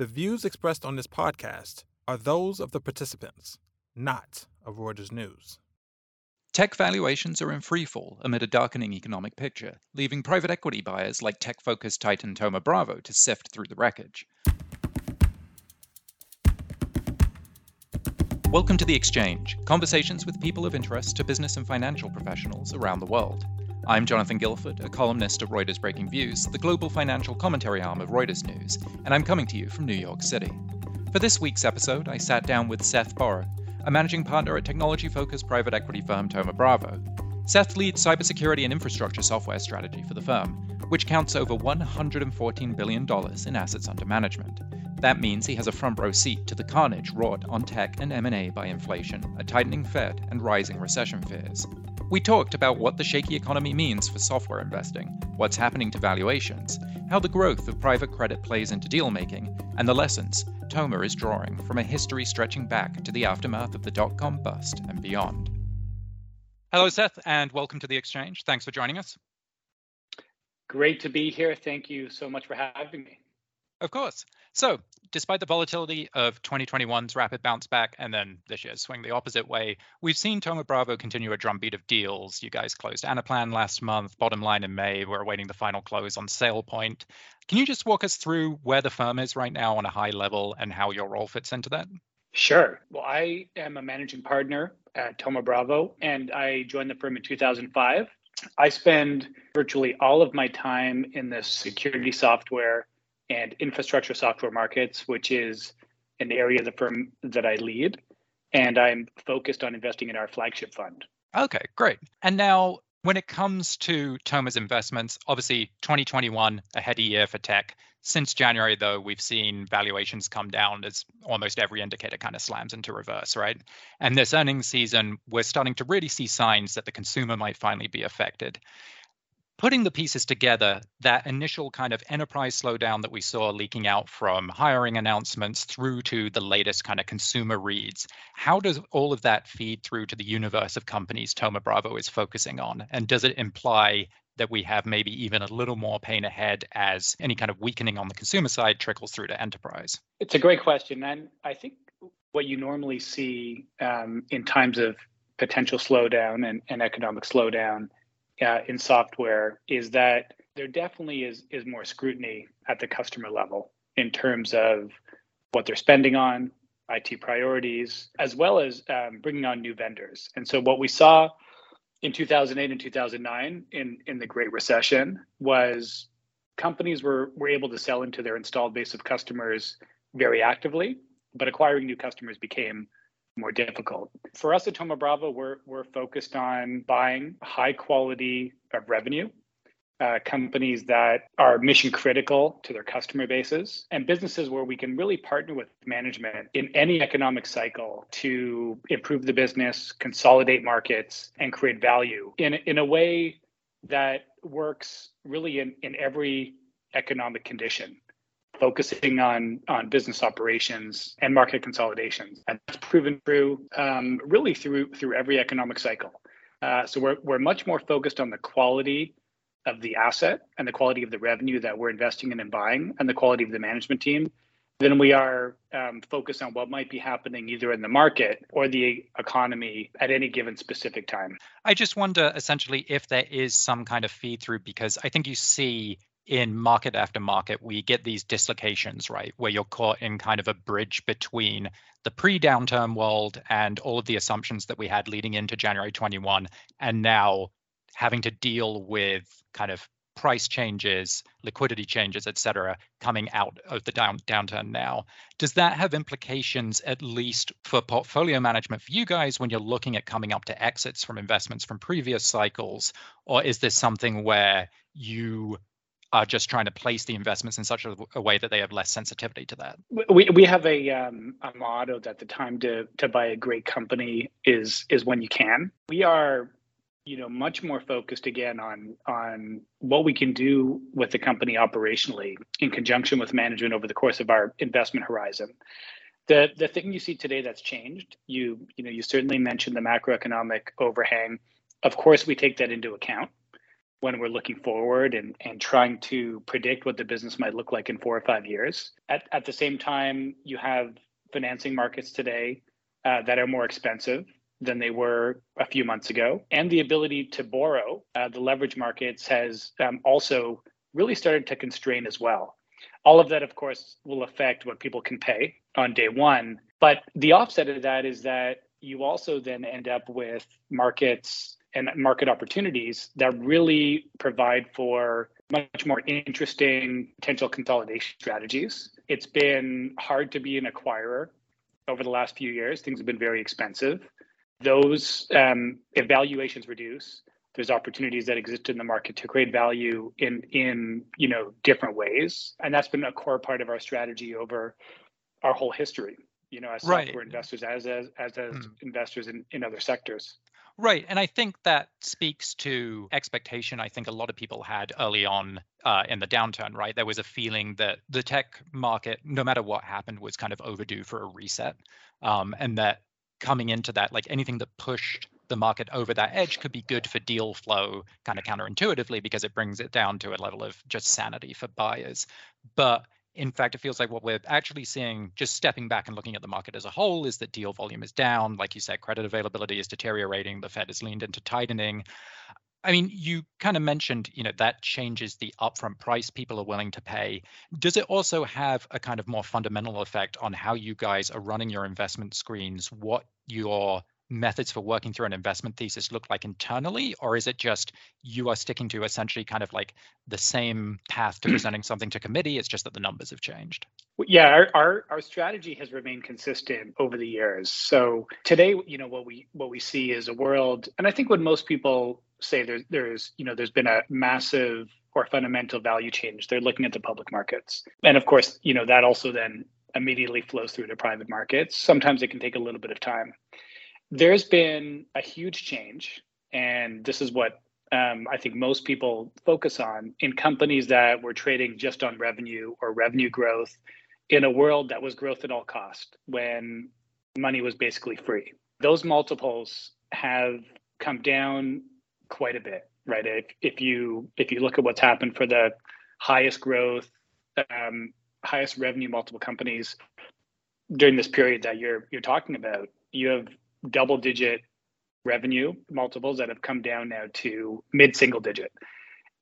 The views expressed on this podcast are those of the participants, not of Reuters News. Tech valuations are in freefall amid a darkening economic picture, leaving private equity buyers like tech focused titan Thoma Bravo to sift through the wreckage. Welcome to The Exchange, conversations with people of interest to business and financial professionals around the world. I'm Jonathan Guilford, a columnist of Reuters Breakingviews, the global financial commentary arm of Reuters News, and I'm coming to you from New York City. For this week's episode, I sat down with Seth Boro, a managing partner at technology focused private equity firm Thoma Bravo. Seth leads cybersecurity and infrastructure software strategy for the firm, which counts over $114 billion in assets under management. That means he has a front row seat to the carnage wrought on tech and M&A by inflation, a tightening Fed, and rising recession fears. We talked about what the shaky economy means for software investing, what's happening to valuations, how the growth of private credit plays into deal making, and the lessons Thoma is drawing from a history stretching back to the aftermath of the dot com bust and beyond. Hello, Seth, and welcome to the exchange. Thanks for joining us. Great to be here. Thank you so much for having me. Of course. So, despite the volatility of 2021's rapid bounce back and then this year's swing the opposite way, we've seen Thoma Bravo continue a drumbeat of deals. You guys closed Anaplan last month, Bottomline in May. We're awaiting the final close on SailPoint. Can you just walk us through where the firm is right now on a high level and how your role fits into that? Sure. Well, I am a managing partner at Thoma Bravo, and I joined the firm in 2005. I spend virtually all of my time in the security software and infrastructure software markets, which is an area of the firm that I lead. And I'm focused on investing in our flagship fund. Okay, great. And now, when it comes to Thoma's investments, obviously 2021, a heady year for tech. Since January, though, we've seen valuations come down as almost every indicator kind of slams into reverse, right? And this earnings season, we're starting to really see signs that the consumer might finally be affected putting the pieces together, that initial kind of enterprise slowdown that we saw leaking out from hiring announcements through to the latest kind of consumer reads, how does all of that feed through to the universe of companies Thoma Bravo is focusing on? And does it imply that we have maybe even a little more pain ahead as any kind of weakening on the consumer side trickles through to enterprise? It's a great question. And I think what you normally see um, in times of potential slowdown and, and economic slowdown uh, in software is that there definitely is is more scrutiny at the customer level in terms of what they're spending on, IT priorities, as well as um, bringing on new vendors. And so what we saw in 2008 and 2009 in in the Great Recession was companies were were able to sell into their installed base of customers very actively, but acquiring new customers became more difficult. For us at Thoma Bravo, we're, we're focused on buying high quality of revenue, uh, companies that are mission critical to their customer bases, and businesses where we can really partner with management in any economic cycle to improve the business, consolidate markets, and create value in, in a way that works really in, in every economic condition focusing on on business operations and market consolidations, and that's proven true um, really through through every economic cycle. Uh, so we're we're much more focused on the quality of the asset and the quality of the revenue that we're investing in and buying, and the quality of the management team, than we are um, focused on what might be happening either in the market or the economy at any given specific time. I just wonder essentially if there is some kind of feed through because I think you see in market after market, we get these dislocations, right, where you're caught in kind of a bridge between the pre downturn world and all of the assumptions that we had leading into January 21, and now having to deal with kind of price changes, liquidity changes, et cetera, coming out of the down, downturn now. Does that have implications, at least for portfolio management for you guys, when you're looking at coming up to exits from investments from previous cycles? Or is this something where you are just trying to place the investments in such a, a way that they have less sensitivity to that? We, we have a, um, a motto that the time to, to buy a great company is is when you can. We are you know much more focused again on on what we can do with the company operationally in conjunction with management over the course of our investment horizon the the thing you see today that's changed you you know you certainly mentioned the macroeconomic overhang of course we take that into account when we're looking forward and, and trying to predict what the business might look like in four or five years. At, at the same time, you have financing markets today uh, that are more expensive than they were a few months ago. And the ability to borrow, uh, the leverage markets has um, also really started to constrain as well. All of that, of course, will affect what people can pay on day one. But the offset of that is that you also then end up with markets and market opportunities that really provide for much more interesting potential consolidation strategies. It's been hard to be an acquirer over the last few years. Things have been very expensive. Those um, evaluations reduce. There's opportunities that exist in the market to create value in in you know different ways, and that's been a core part of our strategy over our whole history. You know, as right. software investors, as as as, as mm. investors in, in other sectors. Right. And I think that speaks to expectation I think a lot of people had early on uh, in the downturn, right? There was a feeling that the tech market, no matter what happened, was kind of overdue for a reset. Um, and that coming into that, like anything that pushed the market over that edge could be good for deal flow kind of counterintuitively because it brings it down to a level of just sanity for buyers. But in fact, it feels like what we're actually seeing, just stepping back and looking at the market as a whole, is that deal volume is down. Like you said, credit availability is deteriorating. The Fed has leaned into tightening. I mean, you kind of mentioned, you know, that changes the upfront price people are willing to pay. Does it also have a kind of more fundamental effect on how you guys are running your investment screens, what your methods for working through an investment thesis look like internally or is it just you are sticking to essentially kind of like the same path to presenting something to committee it's just that the numbers have changed? Yeah our, our, our strategy has remained consistent over the years. So today you know what we what we see is a world and i think when most people say there's there's you know there's been a massive or fundamental value change. They're looking at the public markets. And of course you know that also then immediately flows through to private markets. Sometimes it can take a little bit of time there's been a huge change, and this is what um, I think most people focus on in companies that were trading just on revenue or revenue growth in a world that was growth at all cost when money was basically free. Those multiples have come down quite a bit, right? If, if you if you look at what's happened for the highest growth, um, highest revenue multiple companies during this period that you're you're talking about, you have double digit revenue multiples that have come down now to mid single digit.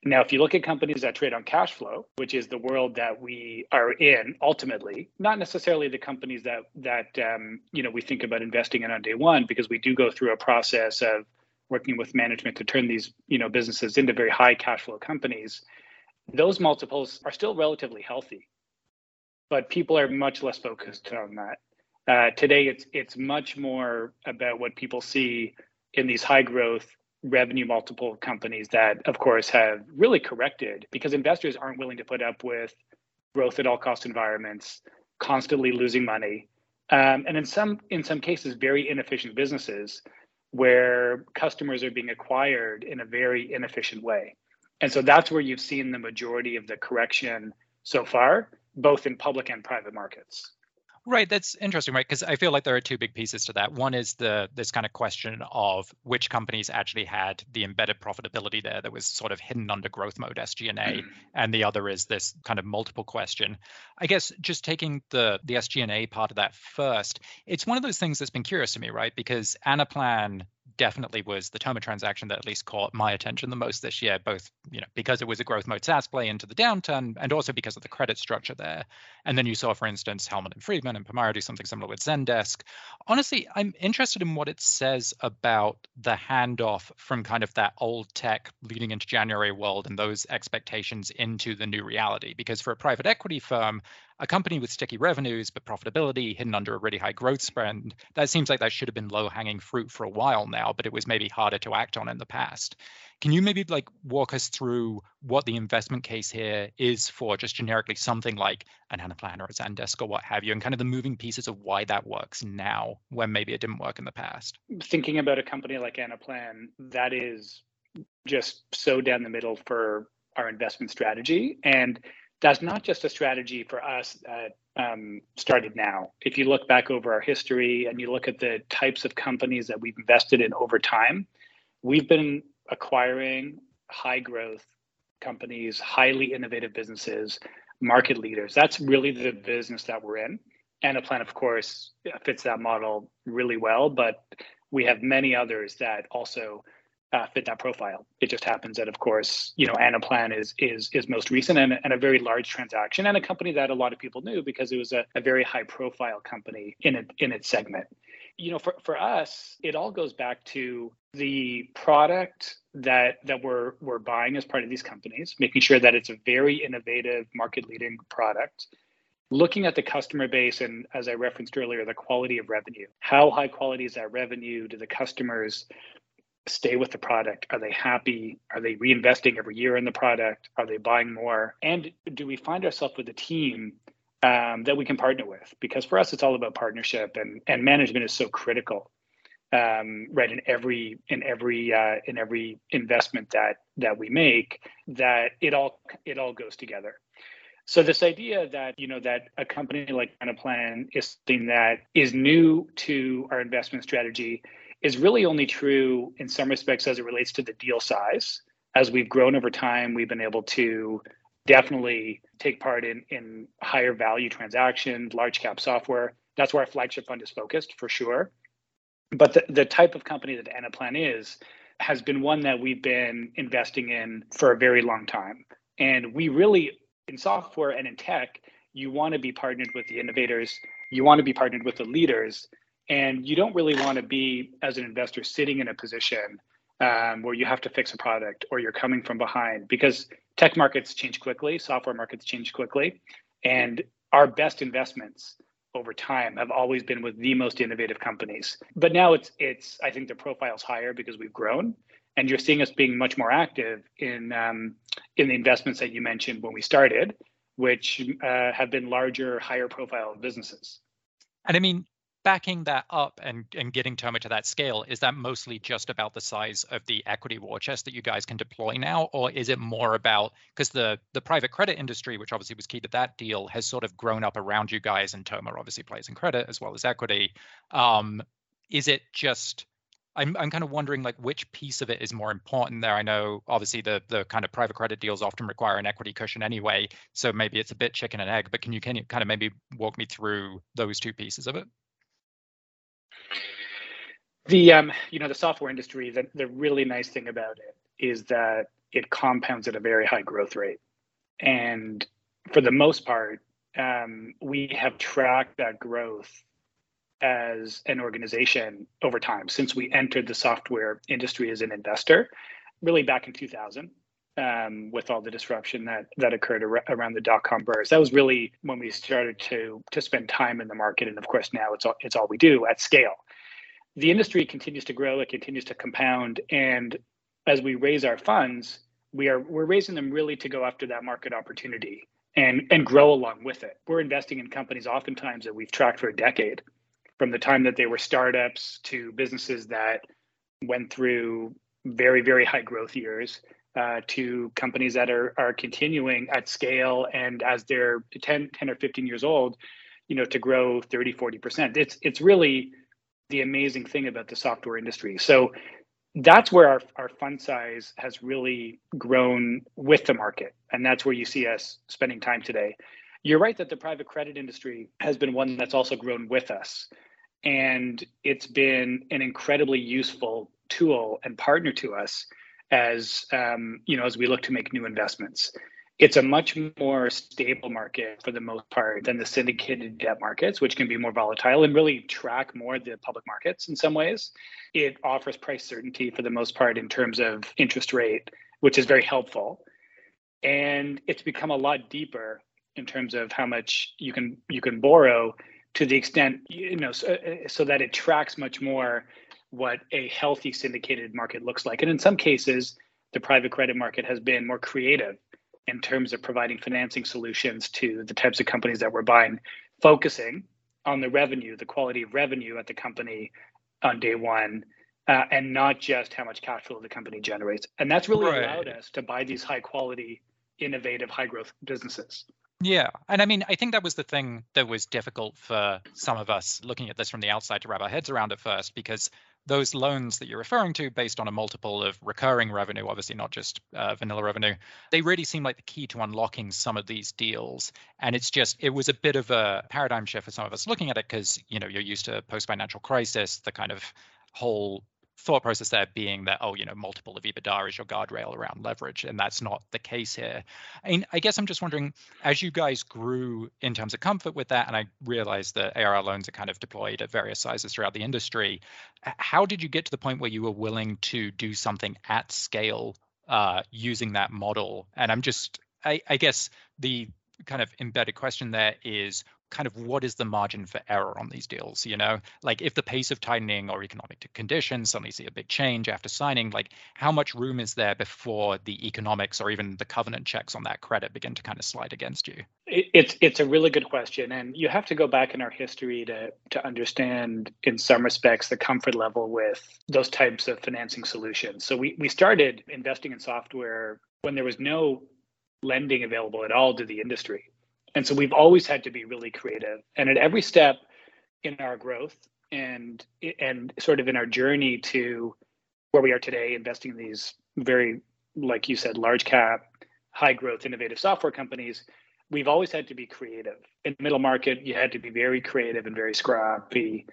Now, if you look at companies that trade on cash flow, which is the world that we are in ultimately, not necessarily the companies that that um, you know we think about investing in on day one, because we do go through a process of working with management to turn these you know businesses into very high cash flow companies. Those multiples are still relatively healthy, but people are much less focused on that. Uh, today, it's it's much more about what people see in these high growth revenue multiple companies that, of course, have really corrected because investors aren't willing to put up with growth at all cost environments, constantly losing money, um, and in some in some cases, very inefficient businesses where customers are being acquired in a very inefficient way. And so that's where you've seen the majority of the correction so far, both in public and private markets. Right, that's interesting, right? Because I feel like there are two big pieces to that. One is the this kind of question of which companies actually had the embedded profitability there that was sort of hidden under growth mode SG&A, mm-hmm. and the other is this kind of multiple question. I guess just taking the the SG&A part of that first, it's one of those things that's been curious to me, right? Because Anaplan definitely was the Thoma transaction that at least caught my attention the most this year, both you know because it was a growth mode SaaS play into the downturn, and also because of the credit structure there. And then you saw, for instance, Hellman and Friedman and Permira do something similar with Zendesk. Honestly, I'm interested in what it says about the handoff from kind of that old tech leading into January world and those expectations into the new reality. Because for a private equity firm, a company with sticky revenues but profitability hidden under a really high growth spend, that seems like that should have been low hanging fruit for a while now, but it was maybe harder to act on in the past. Can you maybe like walk us through what the investment case here is for just generically something like an Anaplan or a Zendesk or what have you, and kind of the moving pieces of why that works now when maybe it didn't work in the past? Thinking about a company like Anaplan, that is just so down the middle for our investment strategy. And that's not just a strategy for us that um, started now. If you look back over our history and you look at the types of companies that we've invested in over time, we've been acquiring high growth companies, highly innovative businesses, market leaders. That's really the business that we're in. Anaplan, of course, fits that model really well, but we have many others that also uh, fit that profile. It just happens that, of course, you know, Anaplan is is is most recent and, and a very large transaction and a company that a lot of people knew because it was a, a very high profile company in it in its segment. You know, for, for us, it all goes back to the product that that we're we're buying as part of these companies, making sure that it's a very innovative, market leading product looking at the customer base and as i referenced earlier the quality of revenue how high quality is that revenue do the customers stay with the product? Are they happy? Are they reinvesting every year in the product? Are they buying more? And do we find ourselves with a team um, that we can partner with? Because for us, it's all about partnership, and and management is so critical, um, right? In every in every uh, in every investment that that we make, that it all it all goes together. So this idea that you know that a company like Plan is something that is new to our investment strategy is really only true in some respects as it relates to the deal size. As we've grown over time, we've been able to definitely take part in, in higher value transactions, large cap software. That's where our flagship fund is focused for sure. But the, the type of company that Anaplan is has been one that we've been investing in for a very long time. And we really, in software and in tech, you want to be partnered with the innovators, you want to be partnered with the leaders and you don't really want to be, as an investor, sitting in a position um, where you have to fix a product or you're coming from behind because tech markets change quickly, software markets change quickly. And our best investments over time have always been with the most innovative companies. But now it's it's I think the profile's higher because we've grown, and you're seeing us being much more active in um, in the investments that you mentioned when we started, which uh, have been larger, higher profile businesses. And I mean, backing that up and, and getting Thoma to that scale, is that mostly just about the size of the equity war chest that you guys can deploy now? Or is it more about because the the private credit industry, which obviously was key to that deal, has sort of grown up around you guys and Thoma obviously plays in credit as well as equity. Um, is it just I'm I'm kind of wondering like which piece of it is more important there. I know obviously the the kind of private credit deals often require an equity cushion anyway, so maybe it's a bit chicken and egg. But can you can you kind of maybe walk me through those two pieces of it? The um, you know the software industry. The the really nice thing about it is that it compounds at a very high growth rate, and for the most part, um, we have tracked that growth as an organization over time since we entered the software industry as an investor, really back in 2000. Um, with all the disruption that that occurred ar- around the dot com burst. That was really when we started to to spend time in the market, and of course now it's all it's all we do at scale the industry continues to grow, it continues to compound, and as we raise our funds, we are we're raising them really to go after that market opportunity and and grow along with it. We're investing in companies oftentimes that we've tracked for a decade, from the time that they were startups to businesses that went through very very high growth years uh, to companies that are are continuing at scale and as they're 10, 10 or 15 years old you know to grow 30 40% it's it's really the amazing thing about the software industry. So that's where our, our fund size has really grown with the market. And that's where you see us spending time today. You're right that the private credit industry has been one that's also grown with us. And it's been an incredibly useful tool and partner to us as um, you know as we look to make new investments it's a much more stable market for the most part than the syndicated debt markets, which can be more volatile and really track more the public markets in some ways. It offers price certainty for the most part in terms of interest rate, which is very helpful. And it's become a lot deeper in terms of how much you can you can borrow to the extent you know so, so that it tracks much more what a healthy syndicated market looks like. And in some cases, the private credit market has been more creative in terms of providing financing solutions to the types of companies that we're buying, focusing on the revenue, the quality of revenue at the company on day one, uh, and not just how much cash flow the company generates. And that's really right. allowed us to buy these high quality, innovative, high growth businesses. Yeah. And I mean, I think that was the thing that was difficult for some of us looking at this from the outside to wrap our heads around at first, because those loans that you're referring to, based on a multiple of recurring revenue, obviously not just uh, vanilla revenue, they really seem like the key to unlocking some of these deals. And it's just, it was a bit of a paradigm shift for some of us looking at it because, you know, you're used to post financial crisis, the kind of whole thought process there being that oh you know multiple of ebitda is your guardrail around leverage and that's not the case here. I, guess i'm just wondering as you guys grew in terms of comfort with that and i realized that arr loans are kind of deployed at various sizes throughout the industry how did you get to the point where you were willing to do something at scale uh, using that model? And i'm just I, I guess the kind of embedded question there is kind of what is the margin for error on these deals you know? Like if the pace of tightening or economic conditions suddenly see a big change after signing like how much room is there before the economics or even the covenant checks on that credit begin to kind of slide against you? It's it's a really good question and you have to go back in our history to to understand in some respects the comfort level with those types of financing solutions. So we we started investing in software when there was no lending available at all to the industry and so we've always had to be really creative. And at every step in our growth and and sort of in our journey to where we are today, investing in these very, like you said, large cap, high growth, innovative software companies, we've always had to be creative. In the middle market, you had to be very creative and very scrappy.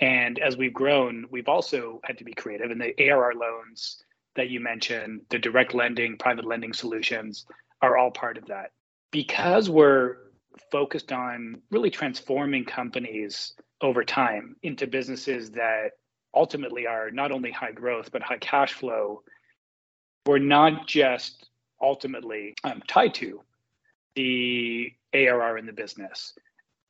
And as we've grown, we've also had to be creative. And the ARR loans that you mentioned, the direct lending, private lending solutions are all part of that because we're focused on really transforming companies over time into businesses that ultimately are not only high growth but high cash flow we're not just ultimately um, tied to the arr in the business.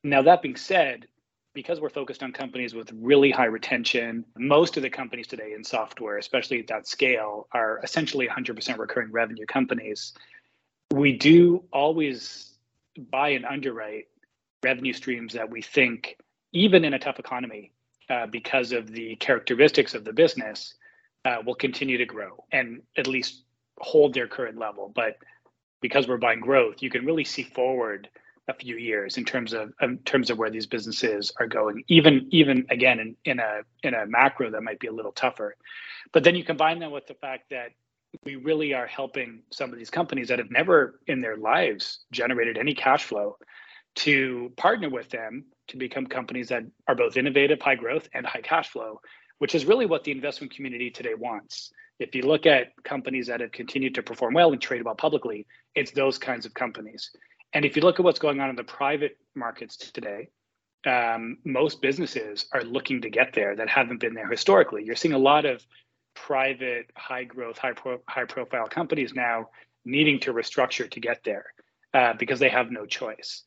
Now that being said because we're focused on companies with really high retention most of the companies today in software especially at that scale are essentially 100% recurring revenue companies we do always buy and underwrite revenue streams that we think, even in a tough economy, uh, because of the characteristics of the business, uh, will continue to grow and at least hold their current level. But because we're buying growth, you can really see forward a few years in terms of in terms of where these businesses are going. Even even again in, in a in a macro that might be a little tougher. But then you combine that with the fact that we really are helping some of these companies that have never in their lives generated any cash flow to partner with them to become companies that are both innovative, high growth, and high cash flow, which is really what the investment community today wants. If you look at companies that have continued to perform well and trade well publicly, it's those kinds of companies. And if you look at what's going on in the private markets today, um, most businesses are looking to get there that haven't been there historically. You're seeing a lot of private, high growth, high pro, high profile companies now needing to restructure to get there uh, because they have no choice.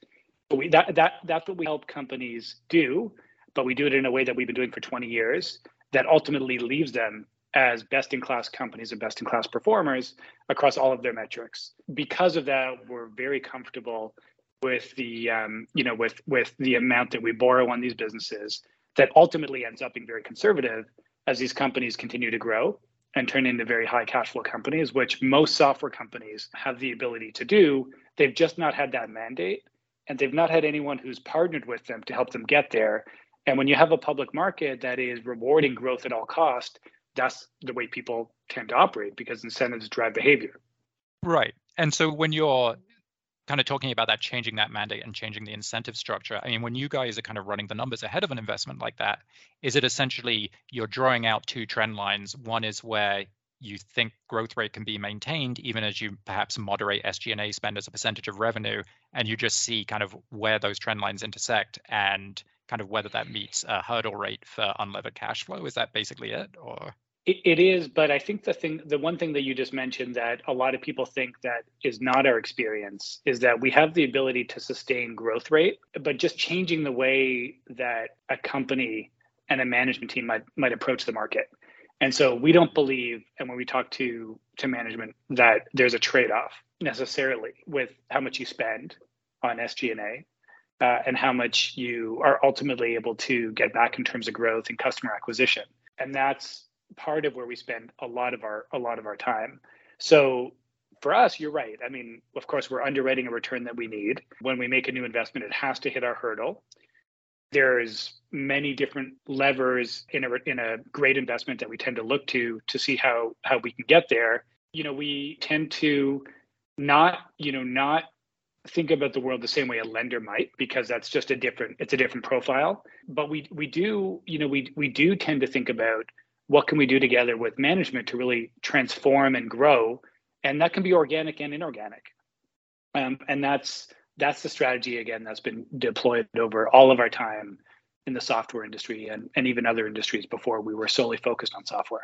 But we, that that that's what we help companies do, but we do it in a way that we've been doing for 20 years that ultimately leaves them as best in class companies and best in class performers across all of their metrics. Because of that, we're very comfortable with the um, you know with with the amount that we borrow on these businesses that ultimately ends up being very conservative as these companies continue to grow and turn into very high cash flow companies, which most software companies have the ability to do. They've just not had that mandate and they've not had anyone who's partnered with them to help them get there. And when you have a public market that is rewarding growth at all cost, that's the way people tend to operate because incentives drive behavior. Right. And so when you're kind of talking about that changing that mandate and changing the incentive structure i mean when you guys are kind of running the numbers ahead of an investment like that is it essentially you're drawing out two trend lines? One is where you think growth rate can be maintained even as you perhaps moderate SG&A spend as a percentage of revenue and you just see kind of where those trend lines intersect and kind of whether that meets a hurdle rate for unlevered cash flow? Is that basically it or it, is, but I think the thing, the one thing that you just mentioned that a lot of people think that is not our experience is that we have the ability to sustain growth rate, but just changing the way that a company and a management team might might approach the market. And so we don't believe, and when we talk to to management, that there's a trade-off necessarily with how much you spend on SG&A uh, and how much you are ultimately able to get back in terms of growth and customer acquisition. And that's part of where we spend a lot of our a lot of our time. So for us, you're right. I mean, of course, we're underwriting a return that we need. When we make a new investment, it has to hit our hurdle. there's many different levers in a in a great investment that we tend to look to to see how how we can get there. You know, we tend to not you know not think about the world the same way a lender might because that's just a different it's a different profile but we we do you know we we do tend to think about what can we do together with management to really transform and grow? And that can be organic and inorganic. Um, and that's that's the strategy again that's been deployed over all of our time in the software industry and, and even other industries before we were solely focused on software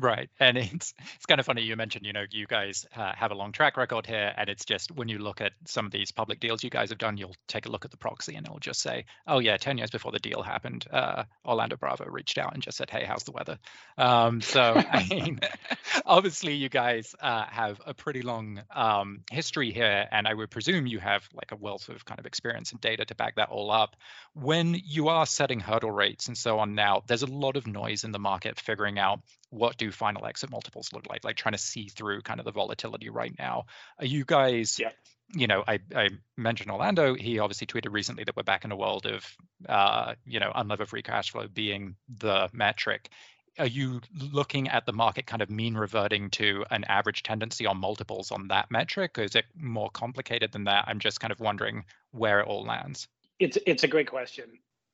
Right, and it's it's kind of funny you mentioned you know you guys uh, have a long track record here, and it's just when you look at some of these public deals you guys have done, you'll take a look at the proxy and it'll just say, oh yeah, ten years before the deal happened, uh, Orlando Bravo reached out and just said, hey, how's the weather? Um, so I mean, obviously you guys uh, have a pretty long um, history here, and I would presume you have like a wealth of kind of experience and data to back that all up. When you are setting hurdle rates and so on now, there's a lot of noise in the market figuring out what do final exit multiples look like? Like trying to see through kind of the volatility right now. Are you guys yeah. you know I, I mentioned orlando. He obviously tweeted recently that we're back in a world of uh you know unlevered free cash flow being the metric. Are you looking at the market kind of mean reverting to an average tendency on multiples on that metric or is it more complicated than that? I'm just kind of wondering where it all lands. It's it's a great question.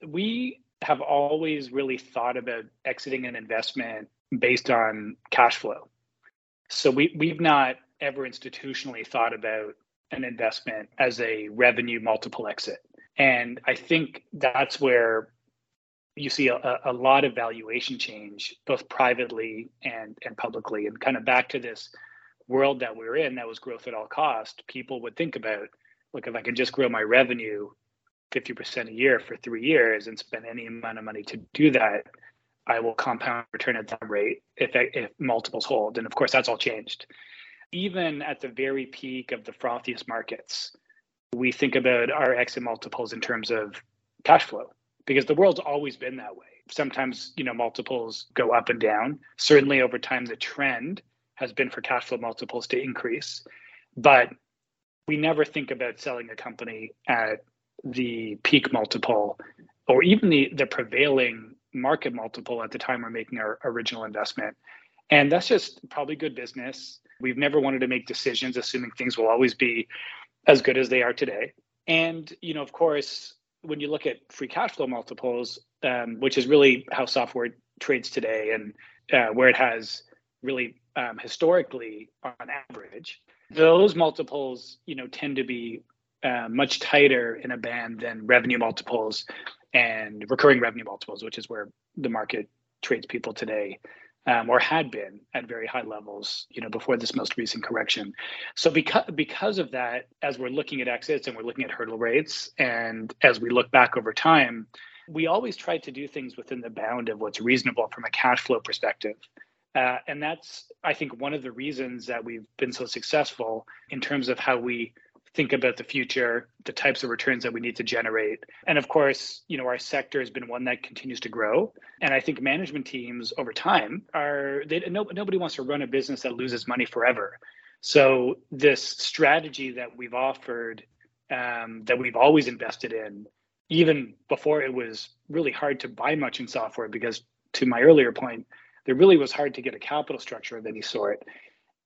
We have always really thought about exiting an investment based on cash flow. So we, we've not ever institutionally thought about an investment as a revenue multiple exit. And I think that's where you see a, a lot of valuation change, both privately and, and publicly. And kind of back to this world that we're in that was growth at all cost, people would think about, look, if I can just grow my revenue 50% a year for three years and spend any amount of money to do that, I will compound return at that rate if, if multiples hold. And of course, that's all changed. Even at the very peak of the frothiest markets, we think about our exit multiples in terms of cash flow because the world's always been that way. Sometimes, you know, multiples go up and down. Certainly over time, the trend has been for cash flow multiples to increase. But we never think about selling a company at the peak multiple or even the, the prevailing market multiple at the time we're making our original investment. And that's just probably good business. We've never wanted to make decisions assuming things will always be as good as they are today. And, you know, of course, when you look at free cash flow multiples, um, which is really how software trades today and uh, where it has really um, historically on average, those multiples, you know, tend to be uh, much tighter in a band than revenue multiples and recurring revenue multiples, which is where the market trades people today, um, or had been at very high levels, you know, before this most recent correction. So because because of that, as we're looking at exits and we're looking at hurdle rates, and as we look back over time, we always try to do things within the bound of what's reasonable from a cash flow perspective. Uh, and that's, I think, one of the reasons that we've been so successful in terms of how we think about the future, the types of returns that we need to generate. And of course, you know, our sector has been one that continues to grow. And I think management teams over time are they no, nobody wants to run a business that loses money forever. So this strategy that we've offered, um, that we've always invested in, even before it was really hard to buy much in software, because to my earlier point, there really was hard to get a capital structure of any sort.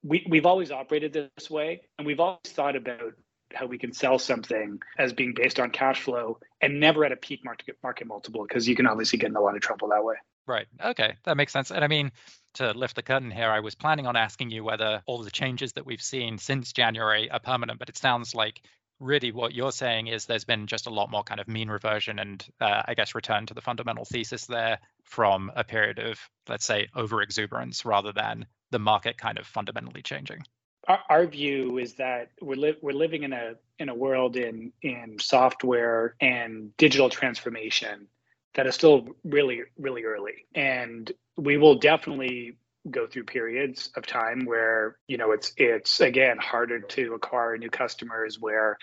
We, we've always operated this way, and we've always thought about how we can sell something as being based on cash flow and never at a peak market market multiple because you can obviously get in a lot of trouble that way. Right. Okay, that makes sense. And I mean, to lift the curtain here, I was planning on asking you whether all the changes that we've seen since January are permanent, but it sounds like really what you're saying is there's been just a lot more kind of mean reversion and uh, I guess return to the fundamental thesis there from a period of, let's say, over exuberance rather than the market kind of fundamentally changing our, our view is that we're li- we're living in a in a world in in software and digital transformation that is still really really early. And we will definitely go through periods of time where you know it's it's again harder to acquire new customers where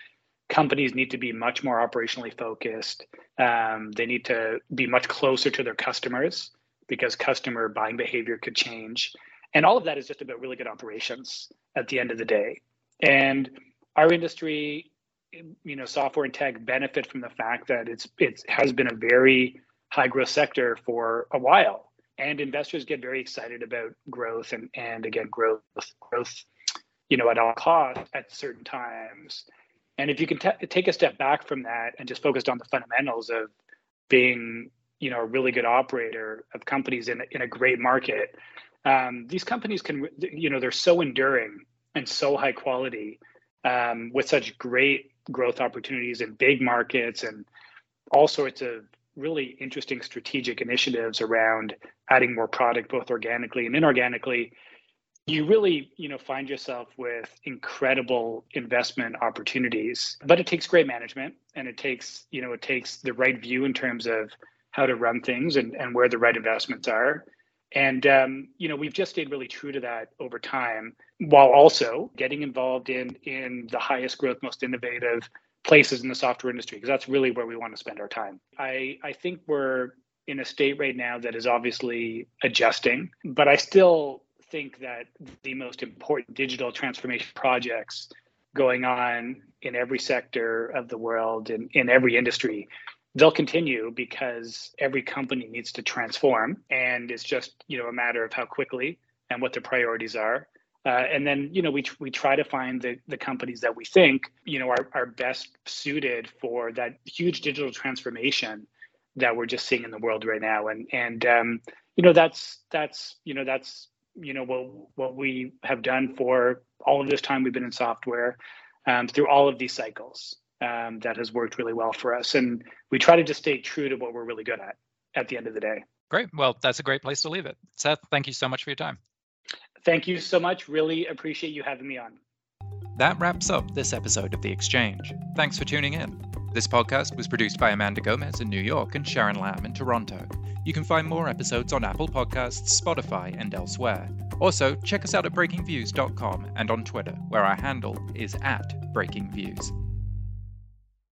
companies need to be much more operationally focused. Um, they need to be much closer to their customers because customer buying behavior could change and all of that is just about really good operations at the end of the day. And our industry you know software and tech benefit from the fact that it's it has been a very high growth sector for a while and investors get very excited about growth and and again growth growth you know at all costs at certain times and if you can t- take a step back from that and just focused on the fundamentals of being you know a really good operator of companies in, in a great market um, these companies can you know they're so enduring and so high quality um, with such great growth opportunities in big markets and all sorts of really interesting strategic initiatives around adding more product both organically and inorganically. You really you know find yourself with incredible investment opportunities but it takes great management and it takes you know it takes the right view in terms of how to run things and, and where the right investments are and um, you know we've just stayed really true to that over time while also getting involved in in the highest growth most innovative places in the software industry because that's really where we want to spend our time. I, I think we're in a state right now that is obviously adjusting, but I still think that the most important digital transformation projects going on in every sector of the world and in every industry they'll continue because every company needs to transform and it's just you know a matter of how quickly and what their priorities are uh, and then, you know, we, we try to find the, the companies that we think, you know, are, are best suited for that huge digital transformation that we're just seeing in the world right now. And, and um, you know, that's, that's, you know, that's, you know, what, what we have done for all of this time we've been in software um, through all of these cycles. Um, that has worked really well for us. And we try to just stay true to what we're really good at at the end of the day. Great. Well, that's a great place to leave it. Seth, thank you so much for your time. Thank you so much. Really appreciate you having me on. That wraps up this episode of The Exchange. Thanks for tuning in. This podcast was produced by Amanda Gomez in New York and Sharon Lamb in Toronto. You can find more episodes on Apple Podcasts, Spotify, and elsewhere. Also, check us out at breakingviews.com and on Twitter, where our handle is at breakingviews.